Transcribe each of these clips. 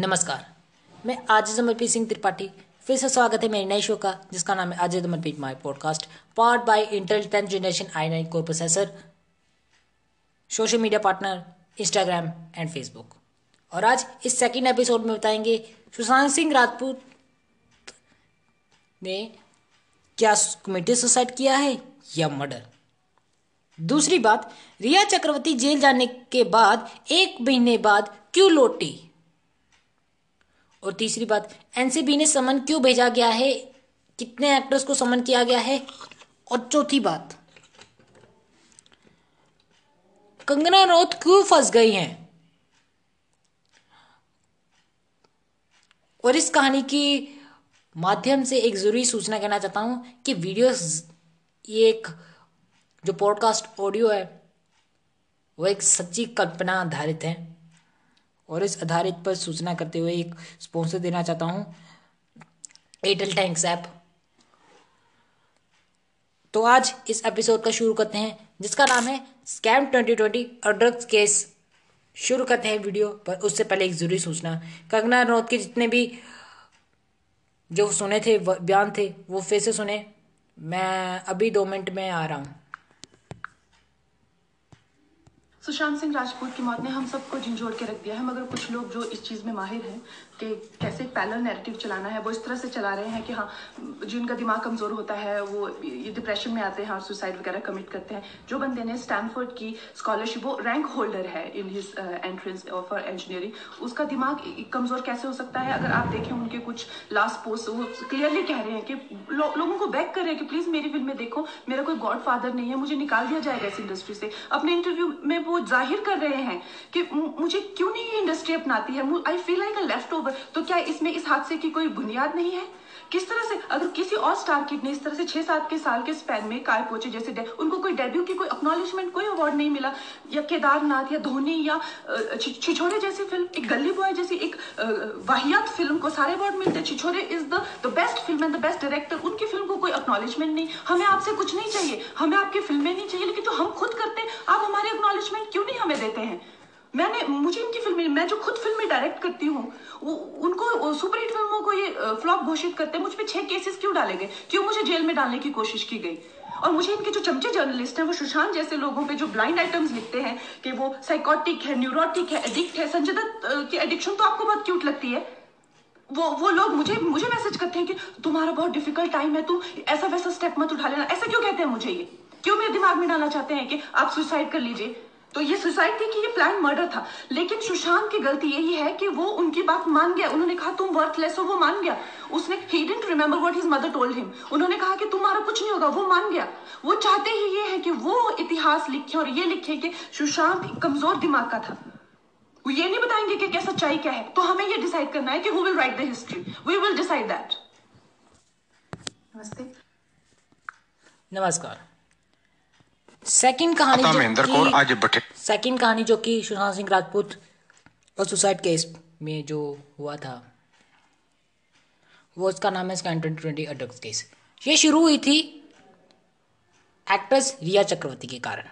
नमस्कार। मैं आज अमरप्रीत सिंह त्रिपाठी, फिर से स्वागत है मेरे नए शो का, जिसका नाम है आज Amarpreet my podcast part by Intel tenth generation I nine core processor social media partner Instagram and Facebook और आज इस सेकंड एपिसोड में बताएँगे सुशांत सिंह राजपूत ने क्या कमेटी सुसाइड किया है या मर्डर दूसरी बात, रिया चक्रवर्ती जेल जाने के बाद, एक महीने बाद क्यों लौटी? और तीसरी बात एनसीबी ने समन क्यों भेजा गया है? कितने एक्टर्स को समन किया गया है? और चौथी बात, कंगना रौत क्यों फंस गई हैं? और इस कहानी की माध्यम से एक ज़रूरी सूचना कहना चाहता हूँ कि वीडियोस ये एक जो पॉडकास्ट ऑडियो है, वो एक सच्ची कल्पना आधारित है। और इस आधारित पर सूचना करते हुए एक स्पॉन्सर देना चाहता हूँ एयरटेल टैंक्स ऐप तो आज इस एपिसोड का शुरू करते हैं, जिसका नाम है स्कैम ट्वेंटी ट्वेंटी और ड्रग्स केस शुरू करते हैं वीडियो, पर उससे पहले एक ज़रूरी सूचना। कंगना रनौत के जितने भी जो सुने थे बयान थे, वो फिर से सुने। मैं अभी दो मिनट में आ रहा हूँ। सुशांत सिंह राजपूत की मौत ने हम सबको झिझोड़ के रख दिया है, मगर कुछ लोग जो इस चीज़ में माहिर हैं कि कैसे पैरल नैरेटिव चलाना है वो इस तरह से चला रहे हैं कि हाँ जिनका दिमाग कमज़ोर होता है वो ये डिप्रेशन में आते हैं और सुसाइड वगैरह कमिट करते हैं। जो बंदे ने स्टैनफोर्ड की स्कॉलरशिप वो रैंक होल्डर है in his entrance for engineering उसका दिमाग कमज़ोर कैसे हो सकता है? अगर आप देखें उनके कुछ लास्ट पोस्ट वो क्लियरली कह रहे हैं कि लो, लोगों को बैक कर रहे हैं कि प्लीज़ मेरी फ़िल्म में देखो मेरा कोई गॉड फादर नहीं है मुझे निकाल दिया जाएगा इस इंडस्ट्री से। अपने इंटरव्यू में वो ज़ाहिर कर रहे हैं कि मुझे क्यों नहीं ये इंडस्ट्री अपनाती है? I feel like a leftover तो क्या इसमें इस हादसे की कोई बुनियाद नहीं है? किस तरह से, अगर किसी और स्टार किड ने इस तरह से छह सात के साल के स्पैन में काय पहुँचे जैसे उनको कोई डेब्यू की कोई अक्नॉलेजमेंट कोई अवार्ड नहीं मिला? या केदारनाथ, या धोनी, या छिछोरे जैसी फ़िल्म एक गली बॉय जैसी एक वाहियात फ़िल्म को सारे अवार्ड मिलते। Chhichhore is the the best film and the best director उनकी फ़िल्म को कोई अक्नॉलेजमेंट नहीं। हमें आपसे कुछ नहीं चाहिए। हमें आपकी फ़िल्में नहीं चाहिए, लेकिन जो हम खुद करते हैं, आप हमारी अक्नॉलेजमेंट क्यों नहीं हमें देते हैं? मैंने, मुझे इनकी फ़िल्में मैं जो खुद फ़िल्में डायरेक्ट करती हूँ उनको सुपरहिट फ़िल्मों को ये फ्लॉप घोषित करते हैं, मुझ पर छह केसेस क्यों डाले गए क्यों मुझे जेल में डालने की कोशिश की गई? और मुझे इनके जो चमचे जर्नलिस्ट हैं, वो सुशांत जैसे लोगों पे जो ब्लाइंड आइटम्स लिखते हैं, कि वो साइकोटिक है न्यूरोटिक है एडिक्ट है, संजय दत्त की एडिक्शन तो आपको बहुत क्यूट लगती है। वो वो लोग मुझे मुझे मैसेज करते हैं कि, तुम्हारा बहुत डिफ़िकल्ट टाइम है तुम ऐसा वैसा स्टेप मत उठा लेना। ऐसा क्यों कहते हैं मुझे ये? क्यों मेरे दिमाग में डालना चाहते हैं कि आप सुसाइड कर लीजिए? तो ये सुसाइड थी कि ये प्लान मर्डर था। लेकिन सुशांत की गलती यही है कि वो उनकी बात मान गया। उन्होंने कहा, तुम वर्थलेस हो, वो मान गया। उसने he didn't remember what his mother told him उन्होंने कहा कि, तुम्हारा कुछ नहीं होगा, वो मान गया। वो चाहते ही ये है कि वो इतिहास लिखे और ये लिखे कि सुशांत कमज़ोर दिमाग का था। वो ये नहीं बताएँगे कि क्या सच्चाई क्या है। तो हमें ये डिसाइड करना है कि who will write the history we will decide that नमस्ते। नमस्कार। सेकंड कहानी जो आज सेकंड कहानी जो कि सुशांत सिंह राजपूत और सुसाइड केस में जो हुआ था वो उसका नाम है scam twenty twenty drugs case. ये शुरू हुई थी एक्ट्रेस रिया चक्रवर्ती के कारण।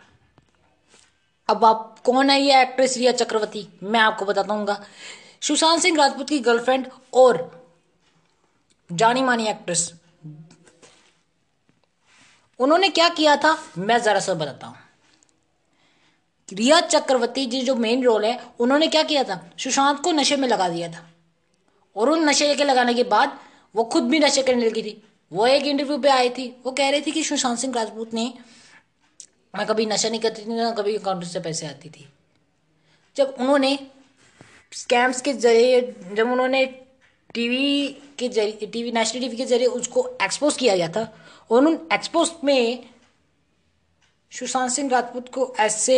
अब आप कौन है ये एक्ट्रेस रिया चक्रवर्ती? मैं आपको बताता हूँ सुशांत सिंह राजपूत की गर्लफ्रेंड और जानी मानी एक्ट्रेस उन्होंने क्या किया था? मैं ज़रा सा बताता हूँ। रिया चक्रवर्ती जी जो मेन रोल है, उन्होंने क्या किया था? सुशांत को नशे में लगा दिया था। और उन नशे के लगाने के बाद वो खुद भी नशे करने लगी थी। वो एक इंटरव्यू पे आई थी। वो कह रही थी कि सुशांत सिंह राजपूत ने, मैं कभी नशा नहीं करती थी, ना कभी अकाउंट से पैसे आती थी। जब उन्होंने स्कैम्स के ज़रिए, जब उन्होंने टीवी के ज़रिए टीवी नेशनल टीवी के ज़रिए उसको एक्सपोज किया गया था और उन एक्सपोज में सुशांत सिंह राजपूत को ऐसे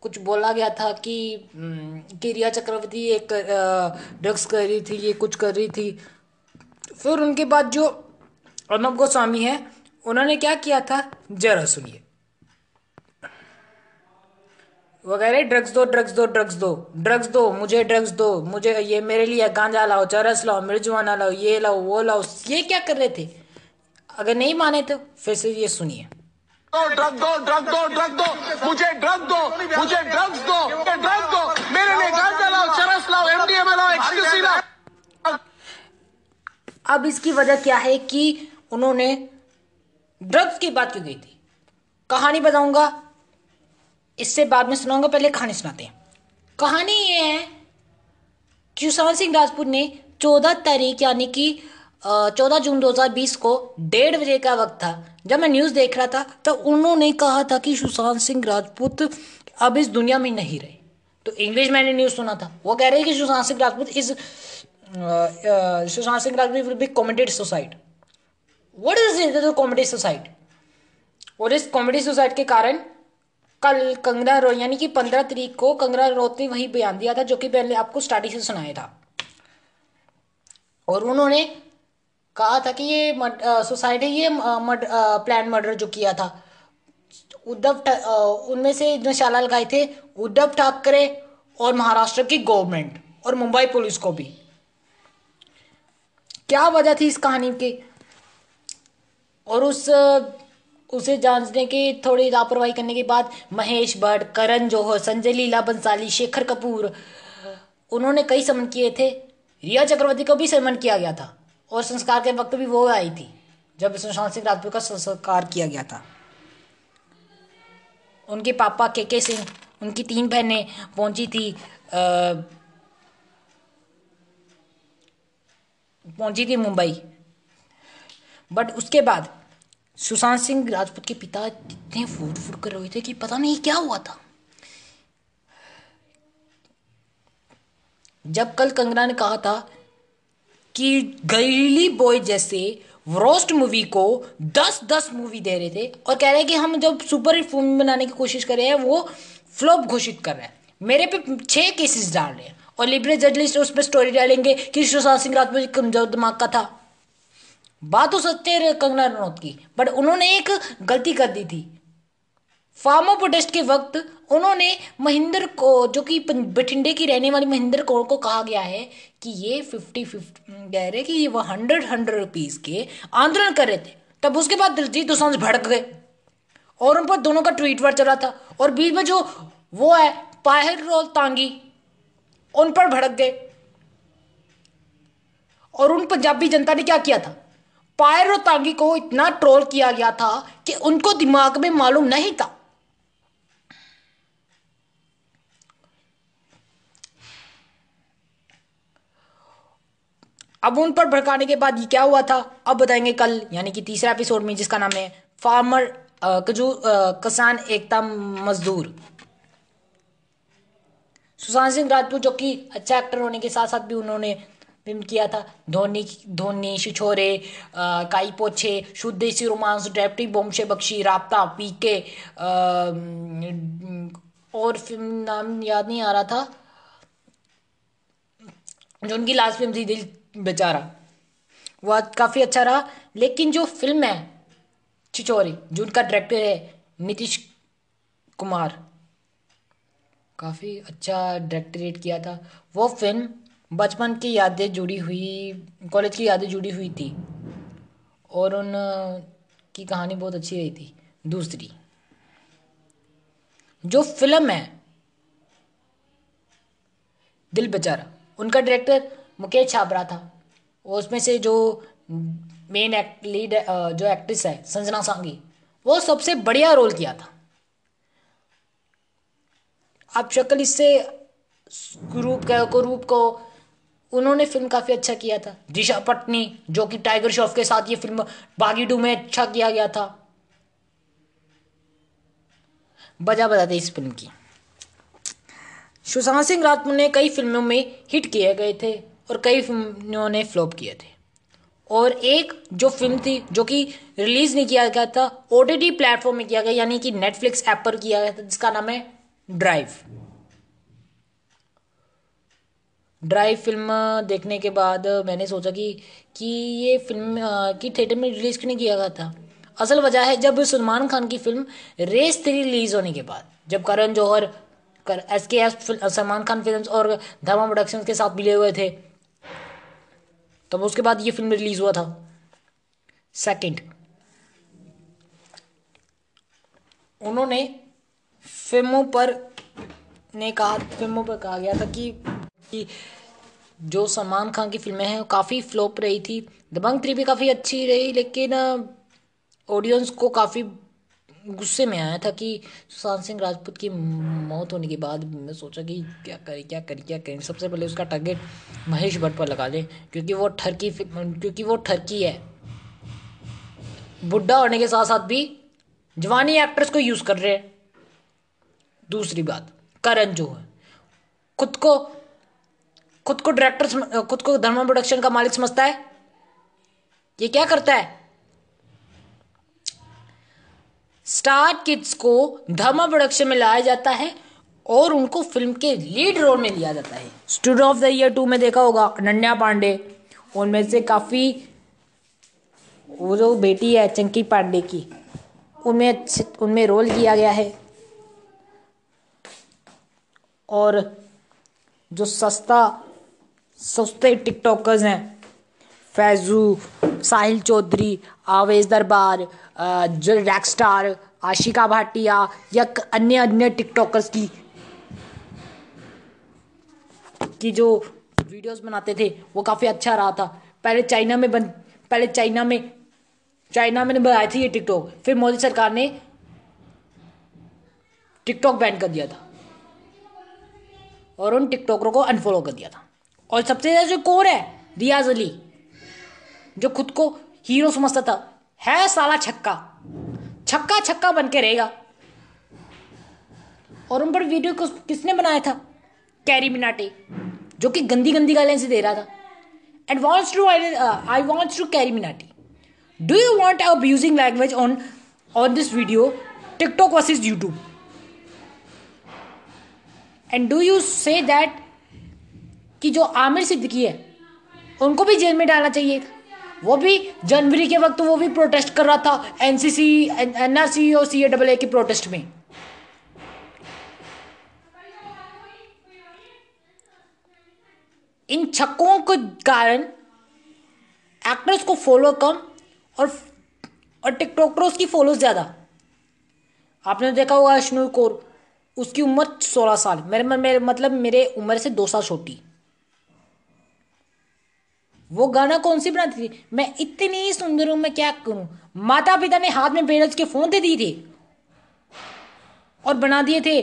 कुछ बोला गया था कि कि रिया चक्रवर्ती एक ड्रग्स कर रही थी, ये कुछ कर रही थी। फिर उनके बाद जो अर्नब गोस्वामी है, उन्होंने क्या किया था? जरा सुनिए। वगैरह ड्रग्स दो ड्रग्स दो ड्रग्स दो। ड्रग्स दो, मुझे ड्रग्स दो। मुझे ये मेरे लिए गांजा लाओ, चरस लाओ, मिर्जवाना लाओ, ये लाओ, वो लाओ। ये क्या कर रहे थे? अगर नहीं माने तो फिर से ये सुनिए। ड्रग दो ड्रग दो ड्रग दो। मुझे ड्रग दो मुझे ड्रग्स दो ड्रग दो। मेरे लिए गांजा लाओ चरस लाओ एमडीएमए लाओ एक्सक्यूसी लाओ। अब इसकी वजह क्या है कि उन्होंने ड्रग्स की बात क्यों गई थी। कहानी बताऊँगा इससे बाद में सुनाऊँगा पहले कहानी सुनाते हैं। कहानी ये है कि सुशांत सिंह राजपूत ने चौदह तारीख यानी कि चौदह जून 2020 को डेढ़ बजे का वक्त था। जब मैं न्यूज़ देख रहा था तो उन्होंने कहा था कि सुशांत सिंह राजपूत अब इस दुनिया में नहीं रहे। तो इंग्लिश मैंने न्यूज़ सुना था। वो कह रहे हैं कि सुशांत सिंह राजपूत इस Sushant Singh Rajput will be committed suicide. What is committed suicide और इस कॉमेडी सुसाइड के कारण कल कंगना रो, यानी कि पंद्रह तारीख को कंगना रोत ने वही बयान दिया था, जो कि पहले आपको स्टार्टिंग से सुनाया था। और उन्होंने कहा था कि ये सुसाइड है ये मड, प्लान मर्डर जो किया था। उद्धव उनमें से नशाला लगाए थे उद्धव ठाकरे और महाराष्ट्र की गवर्नमेंट और मुंबई पुलिस को भी। क्या वजह थी इस कहानी की? और उस उसे जांचने की थोड़ी लापरवाही करने के बाद महेश भट्ट करण जौहर संजय लीला बंसाली शेखर कपूर उन्होंने कई समन किए थे। रिया चक्रवर्ती को भी समन किया गया था। और संस्कार के वक्त भी वो आई थी, जब सुशांत सिंह राजपूत का संस्कार किया गया था। उनके पापा के के सिंह, उनकी तीन बहनें, पहुँची थी पहुँची थी मुंबई। बट उसके बाद सुशांत सिंह राजपूत के पिता इतने फूट फूट कर रहे थे कि पता नहीं क्या हुआ था। जब कल कंगना ने कहा था कि गैली बॉय जैसे रोस्ट मूवी को दस दस मूवी दे रहे थे और कह रहे हैं कि हम जब सुपर हिट फ़िल्म बनाने की कोशिश कर रहे हैं, वो फ्लॉप घोषित कर रहे हैं। मेरे पे छह केसेस डाल रहे हैं और लिबरे जर्नलिस्ट उस पर स्टोरी डालेंगे कि सुशांत सिंह राजपूत कमज़ोर दिमाग का था। बात तो सत्य है कंगना रनौत की बट उन्होंने एक गलती कर दी थी। फार्मो प्रोटेस्ट के वक्त उन्होंने महिंदर को, जो कि बठिंडे की रहने वाली महिंदर कौर को कहा गया है कि ये फिफ्टी फिफ्टी कह रहे कि ये वो हंड्रेड हंड्रेड रुपीज़ के आंदोलन कर रहे थे। तब उसके बाद दिलजीत दोसांझ भड़क गए और उन पर दोनों का ट्वीट वर्ड चला था और बीच में जो वो है पाहिर रोल तांगी, उन पर भड़क गए। और उन पंजाबी जनता ने क्या किया था? पायर और तांगी को इतना ट्रोल किया गया था कि उनको दिमाग में मालूम नहीं था अब उन पर भड़काने के बाद ये क्या हुआ था? अब बताएँगे कल, यानी कि तीसरा एपिसोड में, जिसका नाम है फार्मर कजू किसान एकता मजदूर। सुशांत सिंह राजपूत, जो कि अच्छा एक्टर होने के साथ साथ भी उन्होंने फ़िल्म किया था। धोनी धोनी छिछोरे काई पोछे शुद्ध देसी रोमांस डेप्टी बोमशे बख्शी, राबता, पीके और फ़िल्म नाम याद नहीं आ रहा था। जो उनकी लास्ट फ़िल्म थी, दिल बेचारा वो काफ़ी अच्छा रहा, लेकिन जो फ़िल्म है छिछोरे जो उनका डायरेक्टर है नीतीश कुमार काफ़ी अच्छा डायरेक्टरेट किया था। वो फ़िल्म बचपन की यादें जुड़ी हुई कॉलेज की यादें जुड़ी हुई थी, और उन, की कहानी बहुत अच्छी रही थी। दूसरी, जो फ़िल्म है, दिल बेचारा उनका डायरेक्टर मुकेश छाबरा था। उसमें से जो मेन एक्ट लीड जो एक्ट्रेस है, संजना सांगी, वो सबसे बढ़िया रोल किया था। आप शक्ल इससे ग्रुप को रूप को, उन्होंने फ़िल्म काफ़ी अच्छा किया था। दिशा पटनी, जो कि टाइगर श्रॉफ के साथ ये फ़िल्म बागी में अच्छा किया गया था। बजा बताते इस फ़िल्म की। सुशांत सिंह राजपूत ने कई फ़िल्मों में हिट किए गए थे। और कई फ़िल्मों ने फ्लॉप किए थे। और एक जो फ़िल्म थी, जो कि रिलीज़ नहीं किया गया था ओ टी प्लेटफॉर्म में किया गया, यानी कि नेटफ्लिक्स ऐप पर किया गया था, जिसका नाम है ड्राइव ड्राइव फ़िल्म देखने के बाद मैंने सोचा कि कि ये फ़िल्म की थिएटर में रिलीज़ क्यों नहीं किया गया था? असल वजह है, जब सलमान खान की फ़िल्म रेस थ्री रिलीज़ होने के बाद, जब करण जौहर, कर एस के एस सलमान खान फ़िल्म और धर्मा प्रोडक्शन के साथ मिले हुए थे तब उसके बाद ये फ़िल्म रिलीज़ हुआ था। सेकंड उन्होंने फ़िल्मों पर ने कहा फ़िल्मों पर कहा गया था कि कि जो सलमान खान की फ़िल्में हैं काफ़ी फ्लॉप रही थी। दबंग थ्री भी काफ़ी अच्छी रही, लेकिन ऑडियंस को काफ़ी गुस्से में आया था कि सुशांत सिंह राजपूत की मौत होने के बाद मैं सोचा कि क्या करें क्या करें क्या करें? सबसे पहले उसका टारगेट महेश भट्ट पर लगा दें, क्योंकि वो ठरकी क्योंकि वो ठरकी है। बुढ़ा होने के साथ साथ भी जवानी एक्ट्रेस को यूज़ कर रहे हैं। दूसरी बात, करण जो है, खुद को खुद को डायरेक्टर खुद को धर्मा प्रोडक्शन का मालिक समझता है। ये क्या करता है? स्टार किड्स को धर्मा प्रोडक्शन में लाया जाता है और उनको फ़िल्म के लीड रोल में लिया जाता है। Student of the year two में देखा होगा, अनन्या पांडे। उनमें से काफ़ी वो जो बेटी है, चंकी पांडे की, उनमें उनमें रोल किया गया है। और जो सस्ता, सस्ते टिकटॉकर्स हैं फैजू, साहिल चौधरी आवेश दरबार जो रैक स्टार आशिका भाटिया या अन्य अन्य टिकटॉकर्स की की जो वीडियोस बनाते थे, वो काफ़ी अच्छा रहा था। पहले चाइना में बन, पहले चाइना में चाइना में बनाए थे ये टिकटॉक, फिर मोदी सरकार ने टिकटॉक बैन कर दिया था। और उन टिकटॉकरों को अनफॉलो कर दिया था। और सबसे ज़्यादा जो कोर है, रियाज अली जो खुद को हीरो समझता था, है साला छक्का। छक्का छक्का बन के रहेगा। और उन पर वीडियो को किसने बनाया था? कैरी मिनाटे, जो कि गंदी गंदी गालें से दे रहा था। And wants to I wants to carry Minati do you want abusing language on on this video TikTok versus YouTube and do you say that कि जो आमिर सिद्दीकी है, उनको भी जेल में डालना चाहिए वो भी जनवरी के वक्त वो भी प्रोटेस्ट कर रहा था एनसीसी एनआरसी और सी डबल ए के प्रोटेस्ट में। इन छक्कों के कारण एक्टर्स को फॉलो कम और और टिकटॉकर्स की फॉलोज ज़्यादा। आपने देखा होगा अश्नू कौर उसकी उम्र सोलह साल मेरे, मेरे मतलब मेरे उम्र से दो साल छोटी। वो गाना कौन सी बनाती थी? मैं इतनी सुंदर हूँ, मैं क्या करूँ? माता पिता ने हाथ में पेरेंट्स के फ़ोन दे दिए थे और बना दिए थे,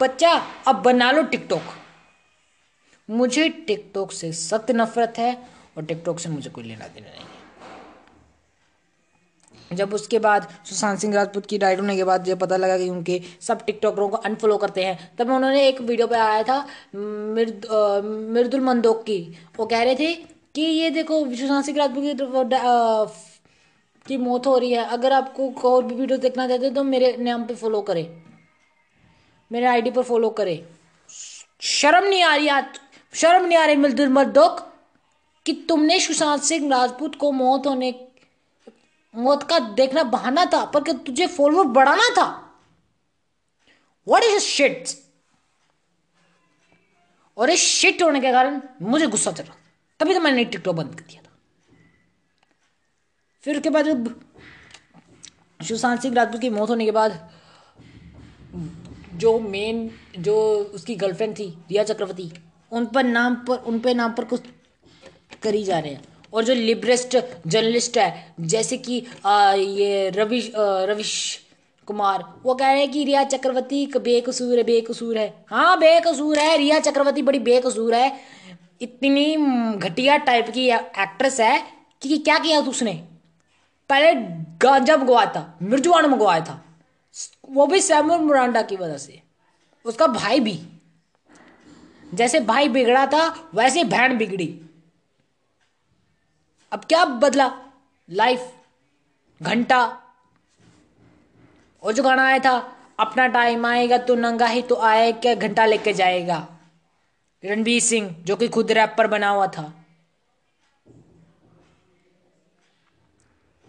बच्चा, अब बना लो टिकटॉक। मुझे टिकटॉक से सख्त नफरत है और टिकटॉक से मुझे कोई लेना देना नहीं है। जब उसके बाद सुशांत सिंह राजपूत की डाइट होने के बाद जब पता लगा कि उनके सब टिकटॉकरों को अनफॉलो करते हैं, तब उन्होंने एक वीडियो पे आया था, मिर्द मिर्दुल मंदोक की। वो कह रहे थे कि ये देखो सिंह राजपूत की की मौत हो रही है। अगर आपको और भी वीडियो देखना चाहते हो तो मेरे नाम पे फॉलो करें। मेरे आईडी पर फॉलो करें। शर्म नहीं आ रही आज। शर्म नहीं आ रही मिर्दुल मंदोक कि तुमने सुशांत सिंह राजपूत को मौत होने मौत का देखना बहाना था, पर कि तुझे फॉलोअर बढ़ाना था। वॉट इज़ शिट और इस शिट होने के कारण मुझे गुस्सा चला तभी तो मैंने टिकटॉक बंद कर दिया था। फिर उसके बाद जब सुशांत सिंह राजपूत की मौत होने के बाद जो मेन जो उसकी गर्लफ्रेंड थी, रिया चक्रवर्ती, उन पर नाम पर, उन पे नाम पर कुछ करी जा रहे हैं। और जो लिबरेस्ट जर्नलिस्ट है, जैसे कि ये रविश रविश कुमार, वो कह रहे हैं कि रिया चक्रवर्ती बेकसूर है बेकसूर है। हाँ बेकसूर है, रिया चक्रवर्ती बड़ी बेकसूर है। इतनी घटिया टाइप की एक्ट्रेस है कि क्या किया उसने? पहले गांजा मंगवाया था मिर्जुआन मंगवाया था। वो भी सैमुअल मुरांडा की वजह से। उसका भाई भी। जैसे भाई बिगड़ा था, वैसे बहन बिगड़ी। अब क्या बदला? लाइफ घंटा। और जो गाना आया था, अपना टाइम आएगा तो नंगा ही तो आए क्या घंटा लेके जाएगा। रणवीर सिंह, जो कि खुद रैपर बना हुआ था।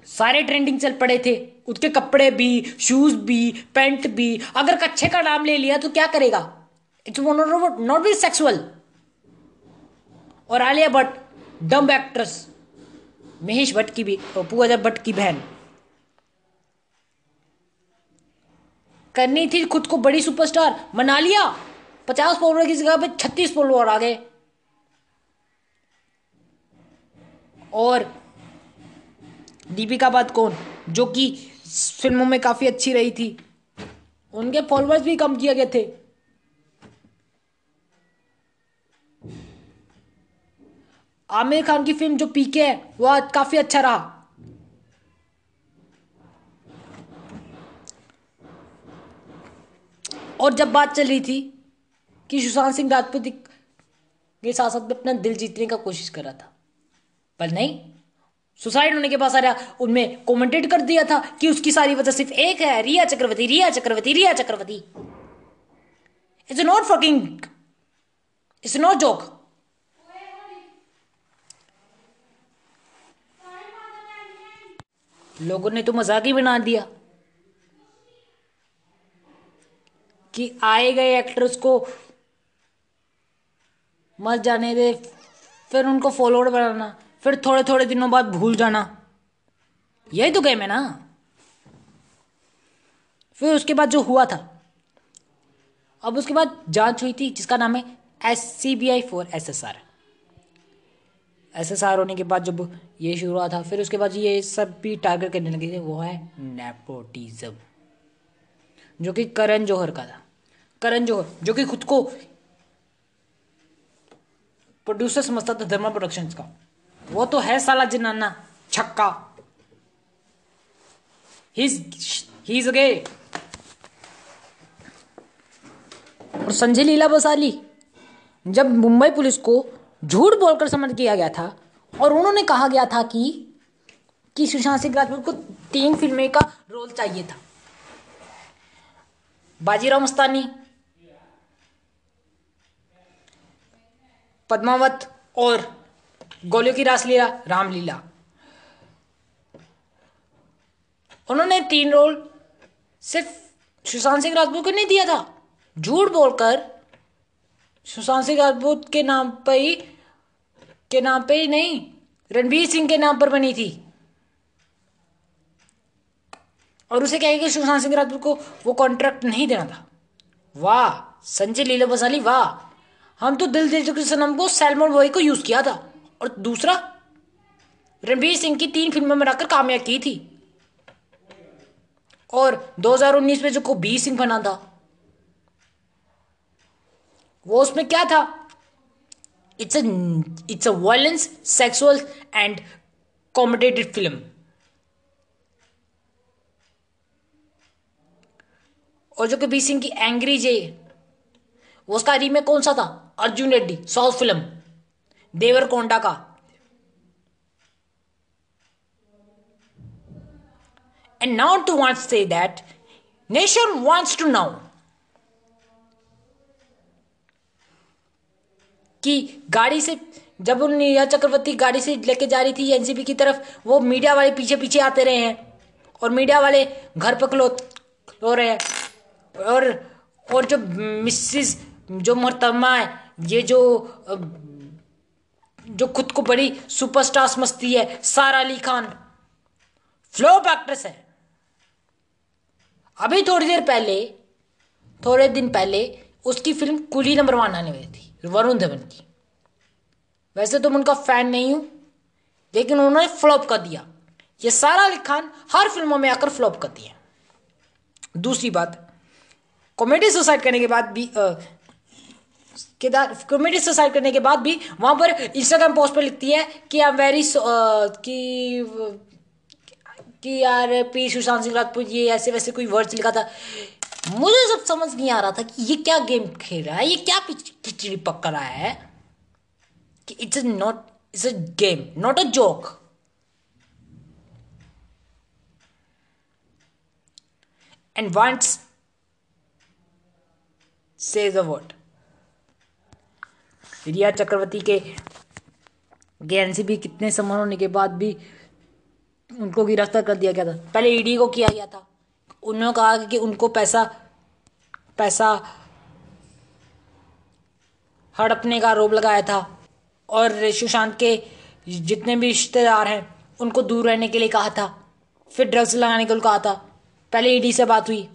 सारे ट्रेंडिंग चल पड़े थे। उसके कपड़े भी शूज़ भी पैंट भी। अगर कच्छे का नाम ले लिया तो क्या करेगा? इट्स नॉट बी सेक्सुअल और आलिया भट्ट डम एक्ट्रेस महेश भट्ट की भी पूजा भट्ट की बहन। करनी थी खुद को बड़ी सुपरस्टार मना लिया पचास फॉलोअर की जगह पे छत्तीस फॉलोअर आ गए और दीपिका पादुकोण, जो कि फ़िल्मों में काफ़ी अच्छी रही थी, उनके फॉलोअर्स भी कम किए गए थे। आमिर खान की फ़िल्म जो पीके है वह काफ़ी अच्छा रहा। और जब बात चल रही थी कि सुशांत सिंह राजपूत के साथ साथ में अपना दिल जीतने का कोशिश कर रहा था। पर नहीं। सुसाइड होने के पास आ रहा उनमें कमेंटेट कर दिया था कि उसकी सारी वजह सिर्फ़ एक है, Rhea Chakraborty Rhea Chakraborty Rhea Chakraborty. It's not fucking it's not joke लोगों ने तो मज़ाक ही बना दिया। कि आए गए एक्टर्स को मत जाने दे, फिर उनको फॉलोअर बनाना, फिर थोड़े थोड़े दिनों बाद भूल जाना। यही तो गेम है ना। फिर उसके बाद जो हुआ था, अब उसके बाद जाँच हुई थी, जिसका नाम है S C B I for S S R S S R होने के बाद जब ये शुरू हुआ था, फिर उसके बाद ये सब भी टारगेट करने लगे थे, वो है नेपोटिज्म जो कि करण जौहर का था। करण जौहर, जो कि खुद को प्रोड्यूसर समझता था धर्मा प्रोडक्शंस का। वो तो है साला जनाना छक्का। ही इज़ अगे और संजय लीला बसाली जब मुंबई पुलिस को झूठ बोलकर समन किया गया था, और उन्होंने कहा गया था कि कि सुशांत सिंह राजपूत को तीन फ़िल्में का रोल चाहिए था। बाजीराव मस्तानी पद्मावत और गोलियों की रासलीला, रामलीला। उन्होंने तीन रोल सिर्फ़ सुशांत सिंह राजपूत को नहीं दिया था। झूठ बोलकर सुशांत सिंह राजपूत के नाम पर ही, के नाम पे ही नहीं, रणबीर सिंह के नाम पर बनी थी। और उसे कहेगा सुशांत सिंह राजपूत को वो कॉन्ट्रैक्ट नहीं देना था। वाह, संजय लीला बसाली वाह। हम तो दिल दिल चुके सनम को सैलमोन बॉय को यूज़ किया था। और दूसरा, रणबीर सिंह की तीन फ़िल्मों में रखकर कामयाब की थी। और 2019 में जो को बी सिंह बना था, वो उसमें क्या था? It's it's a violence sexual and कॉमेडेटेड film और जो कबीर सिंह की एंग्री जे उसका रीमेक कौन सा था? Arjun Reddy south film. देवर कोंडा का and now to want say that nation wants to now कि गाड़ी से, जब उन चक्रवर्ती गाड़ी से लेके जा रही थी एनसीपी की तरफ़, वो मीडिया वाले पीछे पीछे आते रहे हैं और मीडिया वाले घर पर रो रहे हैं। और और जो मिसिस, जो मोहतरमा है ये जो जो खुद को बड़ी सुपरस्टार समझती है, सारा अली खान। फ्लोप एक्ट्रेस है। अभी थोड़ी देर पहले, थोड़े दिन पहले, उसकी फ़िल्म कुली नंबर वन आने वाली थी, वरुण धवन की। वैसे तो मैं उनका फ़ैन नहीं हूँ, लेकिन उन्होंने फ्लॉप कर दिया। ये सारा अली खान हर फ़िल्मों में आकर फ्लॉप कर दिया। दूसरी बात कॉमेडी सुसाइड करने के बाद भी केदार कॉमेडी सुसाइड करने के बाद भी वहाँ पर इंस्टाग्राम पोस्ट पर लिखती है कि आई एम वेरी कि यार पी सुशांत सिंह राजपूत, ये ऐसे वैसे कोई वर्ड्स लिखा था। मुझे सब समझ नहीं आ रहा था कि ये क्या गेम खेल रहा है, ये क्या खिचड़ी पक रहा है। कि it's not it's a game not a joke and wants say word Rhea Chakraborty के के एनसीबी कितने सम्मान होने के बाद भी उनको गिरफ़्तार कर दिया गया था। पहले ईडी को किया गया था। उन्होंने कहा कि उनको पैसा पैसा हड़पने का आरोप लगाया था और सुशांत के जितने भी रिश्तेदार हैं, उनको दूर रहने के लिए कहा था। फिर ड्रग्स लगाने के लिए कहा था। पहले ईडी से बात हुई।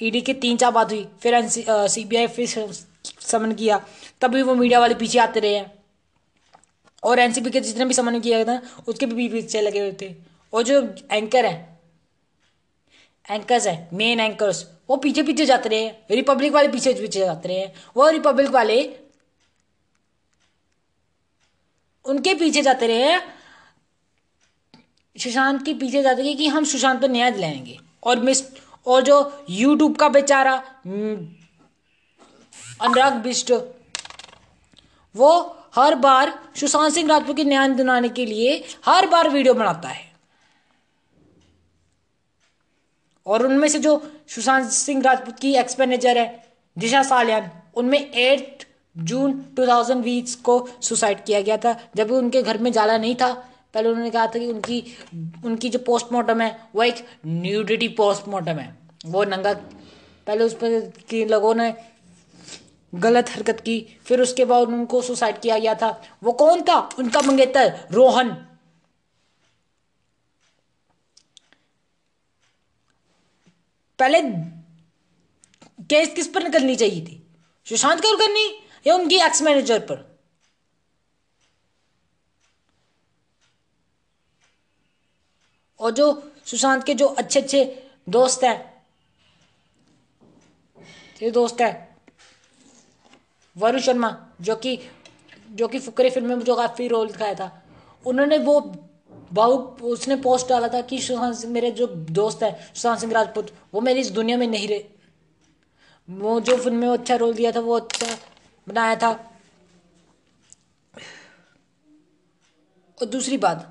ईडी की तीन चार बात हुई। फिर सी बी आई फिर समन किया तभी वो मीडिया वाले पीछे आते रहे हैं। और एनसीपी के जितने भी सामान किया था उसके भी पीछे लगे हुए थे। और जो एंकर है एंकर्स है मेन एंकर्स वो पीछे पीछे जाते रहे रिपब्लिक वाले पीछे पीछे जाते रहे वो रिपब्लिक वाले उनके पीछे जाते रहे सुशांत के पीछे जाते रहे कि हम सुशांत पर न्याय दिलाएँगे। और मिस और जो यूट्यूब का बेचारा हम्म, अनुराग बिस्ट वो हर बार सुशांत सिंह राजपूत की न्याय दिलाने के लिए हर बार वीडियो बनाता है। और उनमें से जो सुशांत सिंह राजपूत की एक्स मैनेजर है, दिशा सालियान, उनमें एट जून 2020 को सुसाइड किया गया था। जब उनके घर में जाला नहीं था, पहले उन्होंने कहा था कि उनकी उनकी जो पोस्टमार्टम है, वो एक न्यूडिटी पोस्टमार्टम है। वो नंगा, पहले उस पर लोगों ने गलत हरकत की, फिर उसके बाद उनको सुसाइड किया गया था। वो कौन था? उनका मंगेतर रोहन। पहले केस किस पर करनी चाहिए थी? सुशांत कौर करनी या उनकी एक्स मैनेजर पर? और जो सुशांत के जो अच्छे अच्छे दोस्त हैं दोस्त है वरुण शर्मा, जो कि जो कि फुकरे फ़िल्म में जो काफ़ी रोल दिखाया था, उन्होंने वो बाहु, उसने पोस्ट डाला था कि सुशांत सिंह, मेरे जो दोस्त है सुशांत सिंह राजपूत, वो मेरी इस दुनिया में नहीं रहे। वो जो फ़िल्म में अच्छा रोल दिया था, वो अच्छा बनाया था। और दूसरी बात,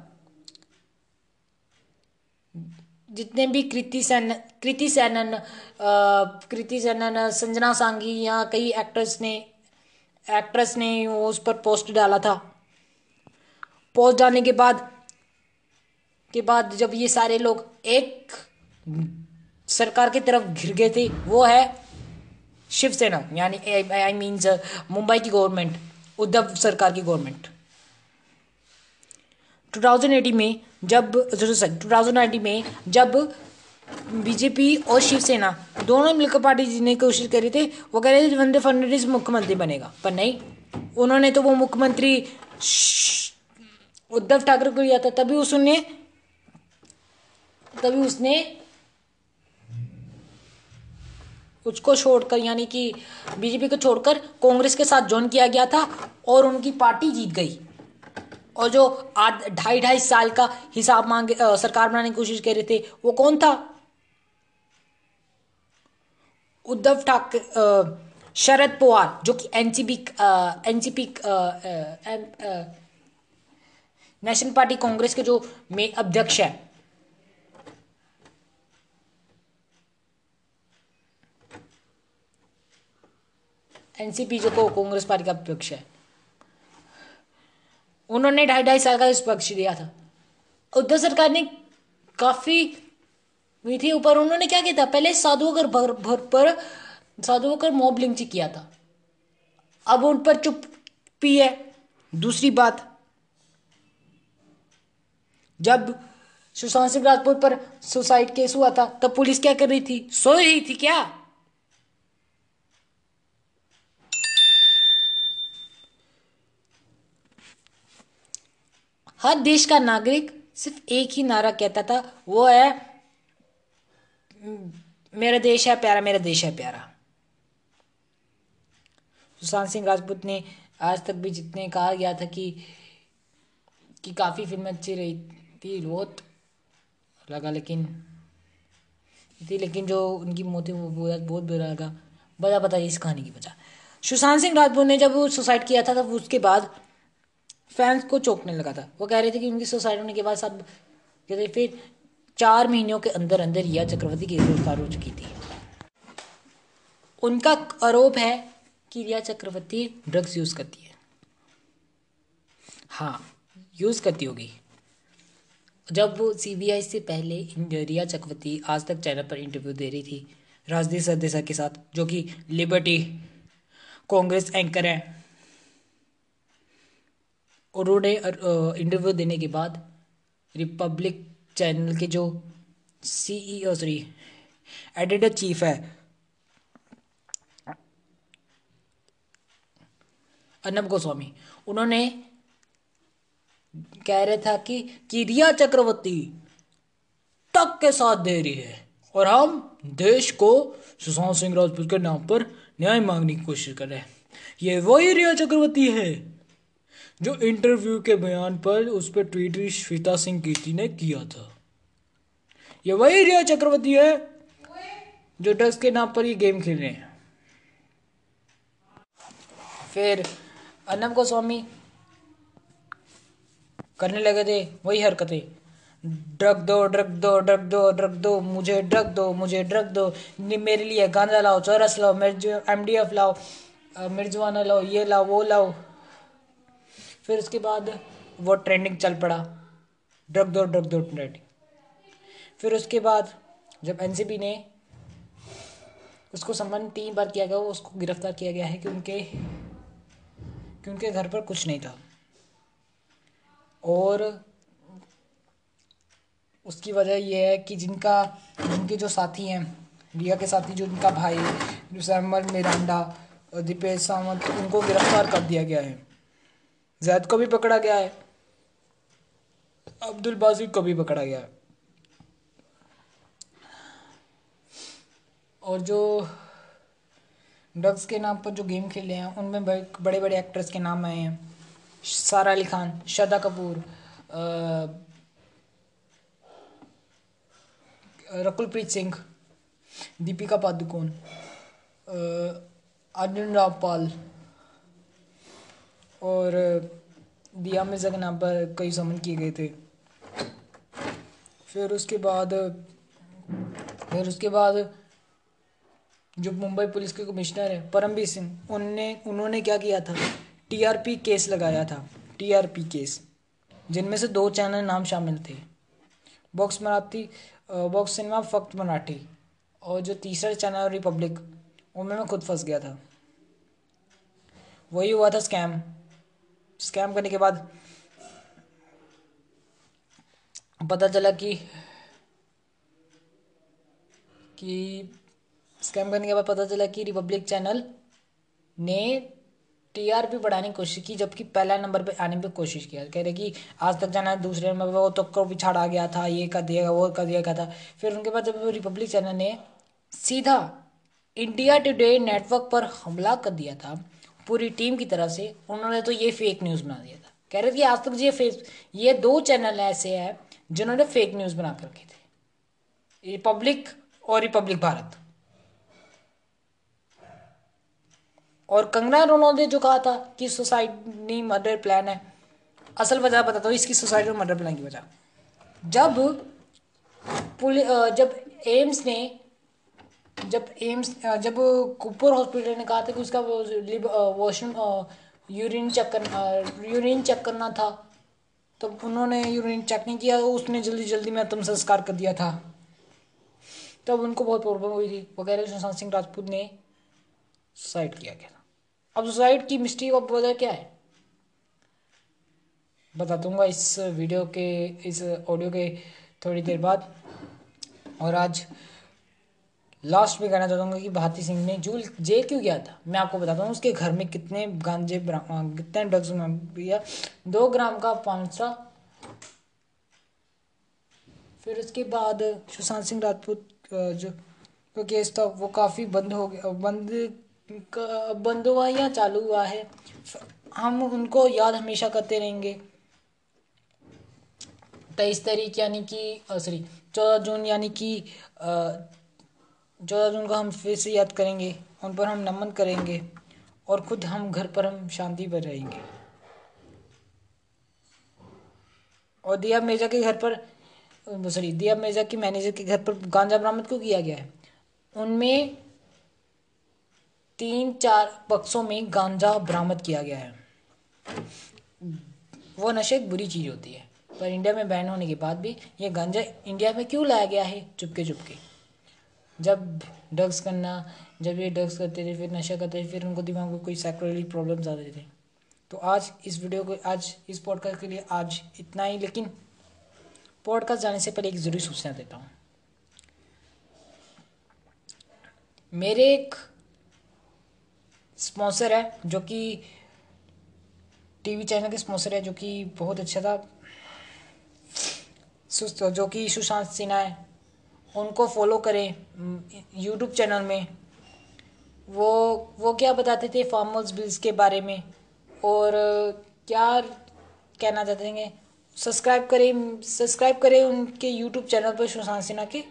जितने भी कृति सैन, कृति सैनन कृति सैनन, संजना सांगी या कई एक्टर्स ने एक्ट्रेस ने उस पर पोस्ट डाला था। पोस्ट डालने के बाद के बाद जब ये सारे लोग एक सरकार की तरफ़ घिर गए थे, वो है शिवसेना, यानी आई मीन्स मुंबई की गवर्नमेंट उद्धव सरकार की गवर्नमेंट 2080 में जब 2090 में जब बीजेपी और शिवसेना दोनों मिलकर पार्टी जीतने की कोशिश कर रहे थे। वो कह रहे थे देवेंद्र फडणवीस मुख्यमंत्री बनेगा। पर नहीं, उन्होंने तो वो मुख्यमंत्री उद्धव ठाकरे को लिया था। तभी उसने तभी उसने उसको छोड़कर, यानी कि बीजेपी को छोड़कर कांग्रेस के साथ ज्वाइन किया गया था और उनकी पार्टी जीत गई। और जो आठ, ढाई ढाई साल का हिसाब मांगे सरकार बनाने की कोशिश कर रहे थे, वो कौन था? उद्धव ठाकरे शरद पवार, जो कि NCP NCP national party Congress के जो में अध्यक्ष है। एनसीपी जो को कांग्रेस पार्टी का अध्यक्ष है। उन्होंने ढाई ढाई साल का इस पक्ष दिया था। उद्धव सरकार ने काफ़ी हुई थी ऊपर उन्होंने क्या किया था? पहले साधुओं कर भर, भर पर साधुओं कर मॉब लिंच किया था। अब उन पर चुप पी है। दूसरी बात जब सुशांत सिंह राजपूत पर सुसाइड केस हुआ था तब पुलिस क्या कर रही थी? सो रही थी क्या? हर देश का नागरिक सिर्फ़ एक ही नारा कहता था वो है मेरा देश है, प्यारा मेरा देश है, प्यारा। सुशांत सिंह राजपूत ने आज तक भी जितने कहा गया था कि कि काफ़ी फ़िल्म अच्छी रही थी, बहुत लगा, लेकिन थी, लेकिन जो उनकी मौत वो बहुत बुरा लगा। बता बताइए इस कहानी की वजह सुशांत सिंह राजपूत ने जब सुसाइड किया था, तब उसके बाद फैंस को चौंकने लगा था। वो कह रहे थे कि उनकी सुसाइड होने के बाद सब कहते फिर चार महीनों के अंदर अंदर रिया चक्रवर्ती गिरफ़्तार हो चुकी थी। उनका आरोप है कि रिया चक्रवर्ती ड्रग्स यूज़ करती है। हाँ यूज़ करती होगी। जब सीबीआई से पहले रिया चक्रवर्ती आज तक चैनल पर इंटरव्यू दे रही थी, राजदीप सरदेसा के साथ, जो कि लिबर्टी कांग्रेस एंकर है। उन्होंने इंटरव्यू देने के बाद रिपब्लिक चैनल के जो सीईओ सॉरी एडिटर चीफ है। अर्नब गोस्वामी उन्होंने कह रहे था कि कि रिया चक्रवर्ती तक के साथ दे रही है और हम देश को सुशांत सिंह राजपूत के नाम पर न्याय मांगने की कोशिश कर रहे हैं। ये वही रिया चक्रवर्ती है जो इंटरव्यू के बयान पर उस पर ट्वीट श्वेता सिंह कीर्ति ने किया था। ये वही रिया चक्रवर्ती है जो ड्रग्स के नाम पर ये गेम खेल रहे हैं। फिर अर्नब गोस्वामी करने लगे थे, वही हरकतें। ड्रग दो ड्रग दो ड्रग दो ड्रग दो, मुझे ड्रग दो, मुझे ड्रग दो मेरे लिए गांजा लाओ, चौरस लाओ, मिर्ज, एम लाओ मिर्जवाना लाओ, ये लाओ, वो लाओ। फिर उसके बाद वो ट्रेंडिंग चल पड़ा। ड्रग दो ड्रग दो ट्रेंडिंग फिर उसके बाद जब एनसीबी ने उसको संबंध तीन बार किया गया, वो उसको गिरफ़्तार किया गया है कि उनके कि उनके घर पर कुछ नहीं था। और उसकी वजह यह है कि जिनका, जिनके जो साथी हैं, रिया के साथी, जो उनका भाई, जो सैमल मिरांडा दीपेश सावंत, उनको गिरफ़्तार कर दिया गया है। जैद को भी पकड़ा गया है। अब्दुल बासिक को भी पकड़ा गया है। और जो ड्रग्स के नाम पर जो गेम खेले हैं, उनमें बड़े बड़े एक्टर्स के नाम आए हैं। सारा अली खान, श्रद्धा कपूर रकुलप्रीत सिंह, दीपिका पादुकोण अर्जुन रावपाल और दिया मिर्ज़ा के नाम पर कई समन किए गए थे। फिर उसके बाद, फिर उसके बाद जो मुंबई पुलिस के कमिश्नर हैं, परमवीर सिंह, उनने, उन्होंने क्या किया था? टीआरपी केस लगाया था, टीआरपी केस, जिनमें से दो चैनल नाम शामिल थे। बॉक्स मराठी बॉक्स सिनेमा, फक्त मराठी, और जो तीसरा चैनल रिपब्लिक, उनमें मैं खुद फंस गया था। वही हुआ था स्कैम। स्कैम करने के बाद पता चला कि कि स्कैम करने के बाद पता चला कि रिपब्लिक चैनल ने टीआरपी बढ़ाने की कोशिश की, जबकि पहला नंबर पे आने पे कोशिश किया। कह रहे कि आज तक जाना है दूसरे नंबर पे, वो तो को भी छाड़ा गया था, ये कर दिया वो कर दिया गया था। फिर उनके बाद जब रिपब्लिक चैनल ने सीधा इंडिया टुडे नेटवर्क पर हमला कर दिया था पूरी टीम की तरफ़ से उन्होंने तो ये फेक न्यूज़ बना दिया था। कह रहे थे कि आज तक ये फेक ये दो चैनल ऐसे हैं जिन्होंने फेक न्यूज़ बना कर रखे थे। रिपब्लिक और रिपब्लिक भारत और कंगना रनौत ने जो कहा था कि सोसाइटी मर्डर प्लान है, असल वजह बताता हूँ, इसकी सोसाइटी मर्डर प्लान की वजह। जब पुलिस जब एम्स ने जब एम्स जब कुपर हॉस्पिटल ने कहा था कि उसका वॉशरूम यूरिन चेक करना यूरिन चेक करना था तो उन्होंने यूरिन चेक नहीं किया तो उसने जल्दी जल्दी में आत्म संस्कार कर दिया था। तब उनको बहुत प्रॉब्लम हुई थी। वगैरह सुशांत सिंह राजपूत ने सुसाइड किया गया था। अब सुसाइड की मिस्ट्री ऑफ़ वजह क्या है? बता दूँगा इस वीडियो के, इस ऑडियो के थोड़ी देर बाद। और आज लास्ट में कहना चाहूँगा कि भारती सिंह ने जूल जेल क्यों गया था? मैं आपको बताता हूँ, उसके घर में कितने गांजे कितने ड्रग्स भैया दो ग्राम का पाँच सौ। फिर उसके बाद सुशांत सिंह राजपूत जो तो केस था, वो काफ़ी बंद हो गया, बंद बंद हुआ या चालू हुआ है? हम उनको याद हमेशा करते रहेंगे। तेईस तारीख यानी कि सॉरी चौदह जून यानी कि चौदह जून को हम फिर से याद करेंगे, उन पर हम नमन करेंगे और खुद हम घर पर हम शांति पर रहेंगे। और दिया मिर्ज़ा के घर पर सॉरी दिया मिर्ज़ा के मैनेजर के घर पर गांजा बरामद क्यों किया गया है? उनमें तीन चार बक्सों में गांजा बरामद किया गया है। वो नशे एक बुरी चीज़ होती है, पर इंडिया में बैन होने के बाद भी ये गांजा इंडिया में क्यों लाया गया है? चुपके चुपके जब ड्रग्स करना, जब ये ड्रग्स करते थे, फिर नशा करते थे, फिर उनको दिमाग में कोई साइकोलॉजी प्रॉब्लम्स आते थे। तो आज इस वीडियो को, आज इस पॉडकास्ट के लिए आज इतना ही, लेकिन पॉडकास्ट जाने से पहले एक ज़रूरी सूचना देता हूँ। मेरे एक स्पॉन्सर है, जो कि टीवी चैनल के स्पॉन्सर है, जो कि बहुत अच्छा था। जो कि सुशांत सिन्हा है। उनको फॉलो करें यूट्यूब चैनल में। वो वो क्या बताते थे फार्मर्स बिल्स के बारे में? और, क्या कहना चाहते हैं सब्सक्राइब करें सब्सक्राइब करें उनके यूट्यूब चैनल पर सुशांत सिन्हा के।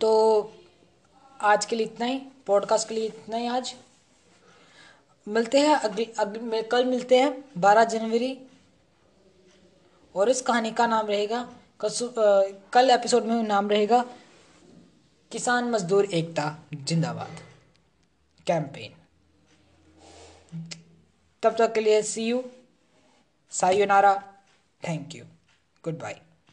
तो आज के लिए इतना ही। पॉडकास्ट के लिए इतना ही आज। मिलते हैं अगली, अगले, कल मिलते हैं बारह जनवरी। और इस कहानी का नाम रहेगा कल एपिसोड में नाम रहेगा, किसान मजदूर एकता, जिंदाबाद। कैंपेन। तब तक के लिए see you sayonara thank you goodbye